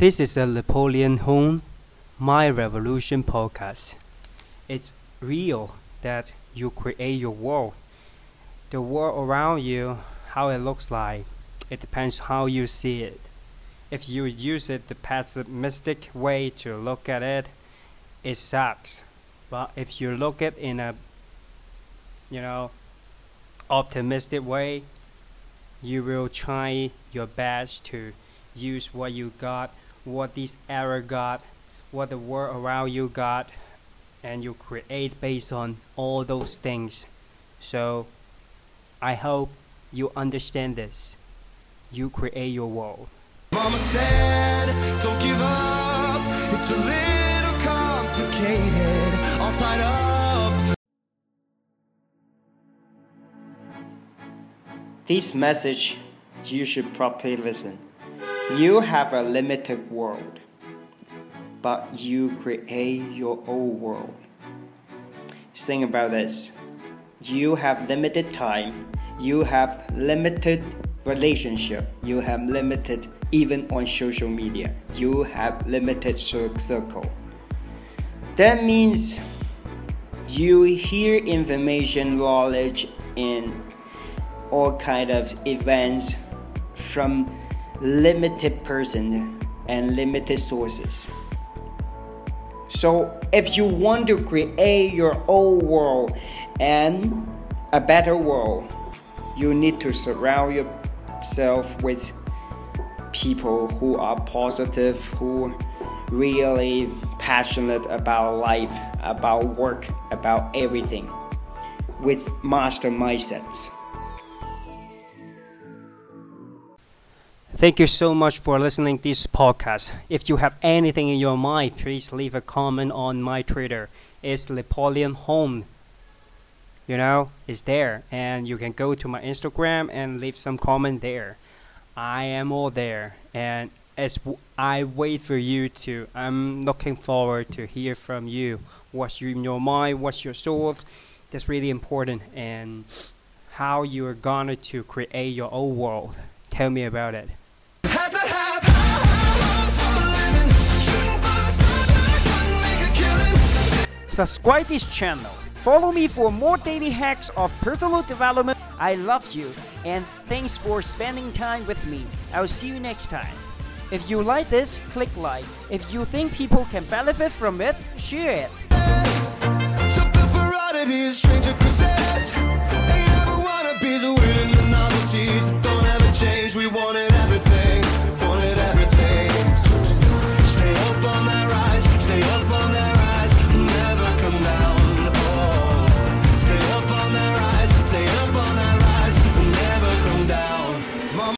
This is a Napoleon Hung Mind Revolution podcast. It's real that you create your world. The world around you, how it looks like, it depends how you see it. If you use it the pessimistic way to look at it, it sucks. But if you look at in a you know optimistic way, you will try your best to use what you got what this era got, what the world around you got, and you create based on all those things. So I hope you understand this. You create your world. Mama said, don't give up. It's a little complicated, all tied up. This message you should properly listen. You have a limited world, but you create your own world. Think about this. You have limited time, you have limited relationship, you have limited even on social media, you have limited circle. That means you hear information, knowledge, in all kind of events from limited person and limited sources. So, if you want to create your own world and a better world, you need to surround yourself with people who are positive, who really passionate about life, about work, about everything, with master mindsets. Thank you so much for listening to this podcast. If you have anything in your mind, please leave a comment on my Twitter. It's Napoleon Hung. You know, it's there, and you can go to my Instagram and leave some comment there. I am all there, and as I wait for you to, I'm looking forward to hear from you. What's in your mind? What's your soul? That's really important, and how you are gonna to create your own world. Tell me about it. Subscribe this channel. Follow me for more daily hacks of personal development. I love you and thanks for spending time with me. I'll see you next time. If you like this, click like. If you think people can benefit from it, share it.